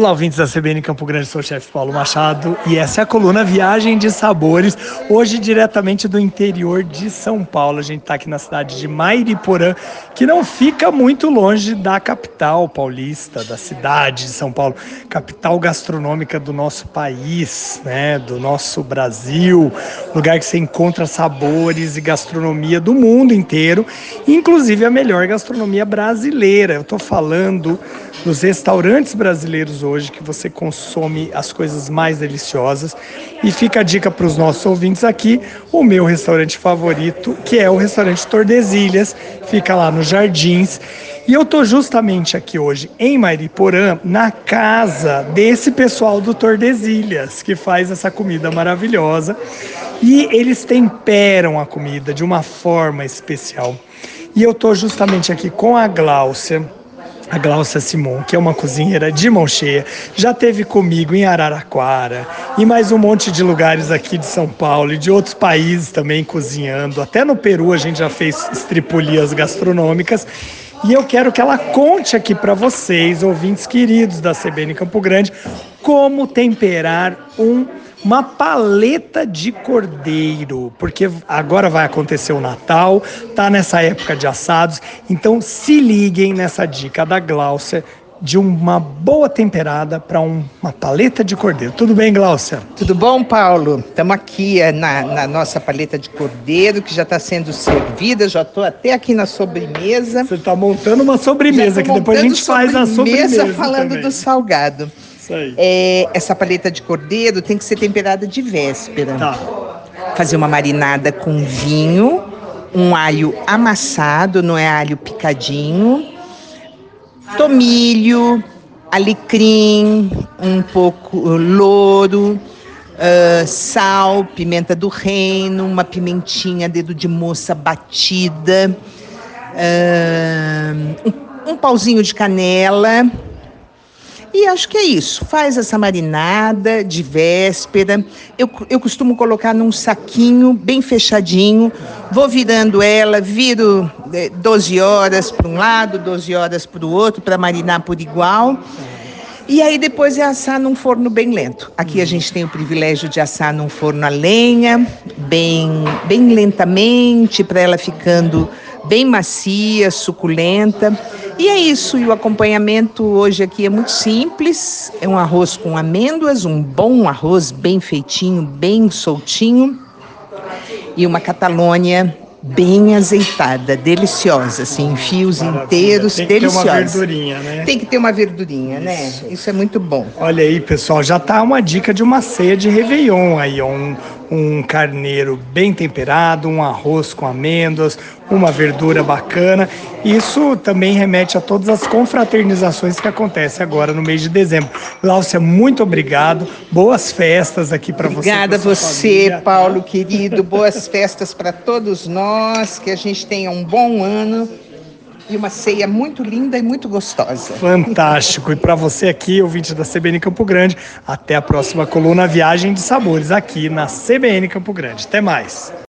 Olá, ouvintes da CBN Campo Grande, sou o chefe Paulo Machado e essa é a coluna Viagem de Sabores, hoje diretamente do interior de São Paulo. A gente está aqui na cidade de Mairiporã, que não fica muito longe da capital paulista, da cidade de São Paulo, capital gastronômica do nosso país, né, do nosso Brasil, lugar que você encontra sabores e gastronomia do mundo inteiro, inclusive a melhor gastronomia brasileira. Eu estou falando dos restaurantes brasileiros hoje que você consome as coisas mais deliciosas. E fica a dica para os nossos ouvintes aqui, o meu restaurante favorito, que é o restaurante Tordesilhas, fica lá nos Jardins. E eu tô justamente aqui hoje em Mariporã, na casa desse pessoal do Tordesilhas, que faz essa comida maravilhosa. E eles temperam a comida de uma forma especial. E eu tô justamente aqui com a Gláucia, a Glaucia Simon, que é uma cozinheira de mão cheia, já teve comigo em Araraquara e mais um monte de lugares aqui de São Paulo e de outros países também cozinhando. Até no Peru a gente já fez estripulias gastronômicas. E eu quero que ela conte aqui para vocês, ouvintes queridos da CBN Campo Grande, como temperar um uma paleta de cordeiro, porque agora vai acontecer o Natal, tá nessa época de assados, então se liguem nessa dica da Gláucia de uma boa temperada para um, uma paleta de cordeiro. Tudo bem, Gláucia? Tudo bom, Paulo? Estamos aqui é, na, na, nossa paleta de cordeiro que já está sendo servida. Já estou até aqui na sobremesa. Você está montando uma sobremesa que depois a gente faz a sobremesa. falando também. do salgado. Isso aí. É, essa paleta de cordeiro tem que ser temperada de véspera. Tá. Fazer uma marinada com vinho, um alho amassado, não é alho picadinho, tomilho, alecrim, um pouco louro, uh, sal, pimenta do reino, uma pimentinha dedo de moça batida, uh, um, um pauzinho de canela e acho que é isso. Faz essa marinada de véspera. Eu, eu costumo colocar num saquinho bem fechadinho. Vou virando ela, viro 12 é, horas para um lado, 12 horas para o outro, para marinar por igual. E aí depois é assar num forno bem lento. Aqui a gente tem o privilégio de assar num forno a lenha, bem, bem lentamente, para ela ficando bem macia, suculenta. E é isso, e o acompanhamento hoje aqui é muito simples, é um arroz com amêndoas, um bom arroz bem feitinho, bem soltinho, e uma catalônia bem azeitada, deliciosa, assim, fios Maravilha. inteiros, Tem que deliciosa. Ter uma verdurinha, né? Tem que ter uma verdurinha, né? Isso. né? Isso é muito bom. Olha aí, pessoal, já tá uma dica de uma ceia de Réveillon aí, um, um carneiro bem temperado, um arroz com amêndoas, uma verdura bacana. Isso também remete a todas as confraternizações que acontecem agora no mês de dezembro. Láucia, muito obrigado. Boas festas aqui para você. Obrigada a você, família. Paulo querido. Boas festas para todos nós. Que a gente tenha um bom ano e uma ceia muito linda e muito gostosa. Fantástico. E para você aqui, ouvinte da CBN Campo Grande, até a próxima coluna Viagem de Sabores aqui na CBN Campo Grande. Até mais.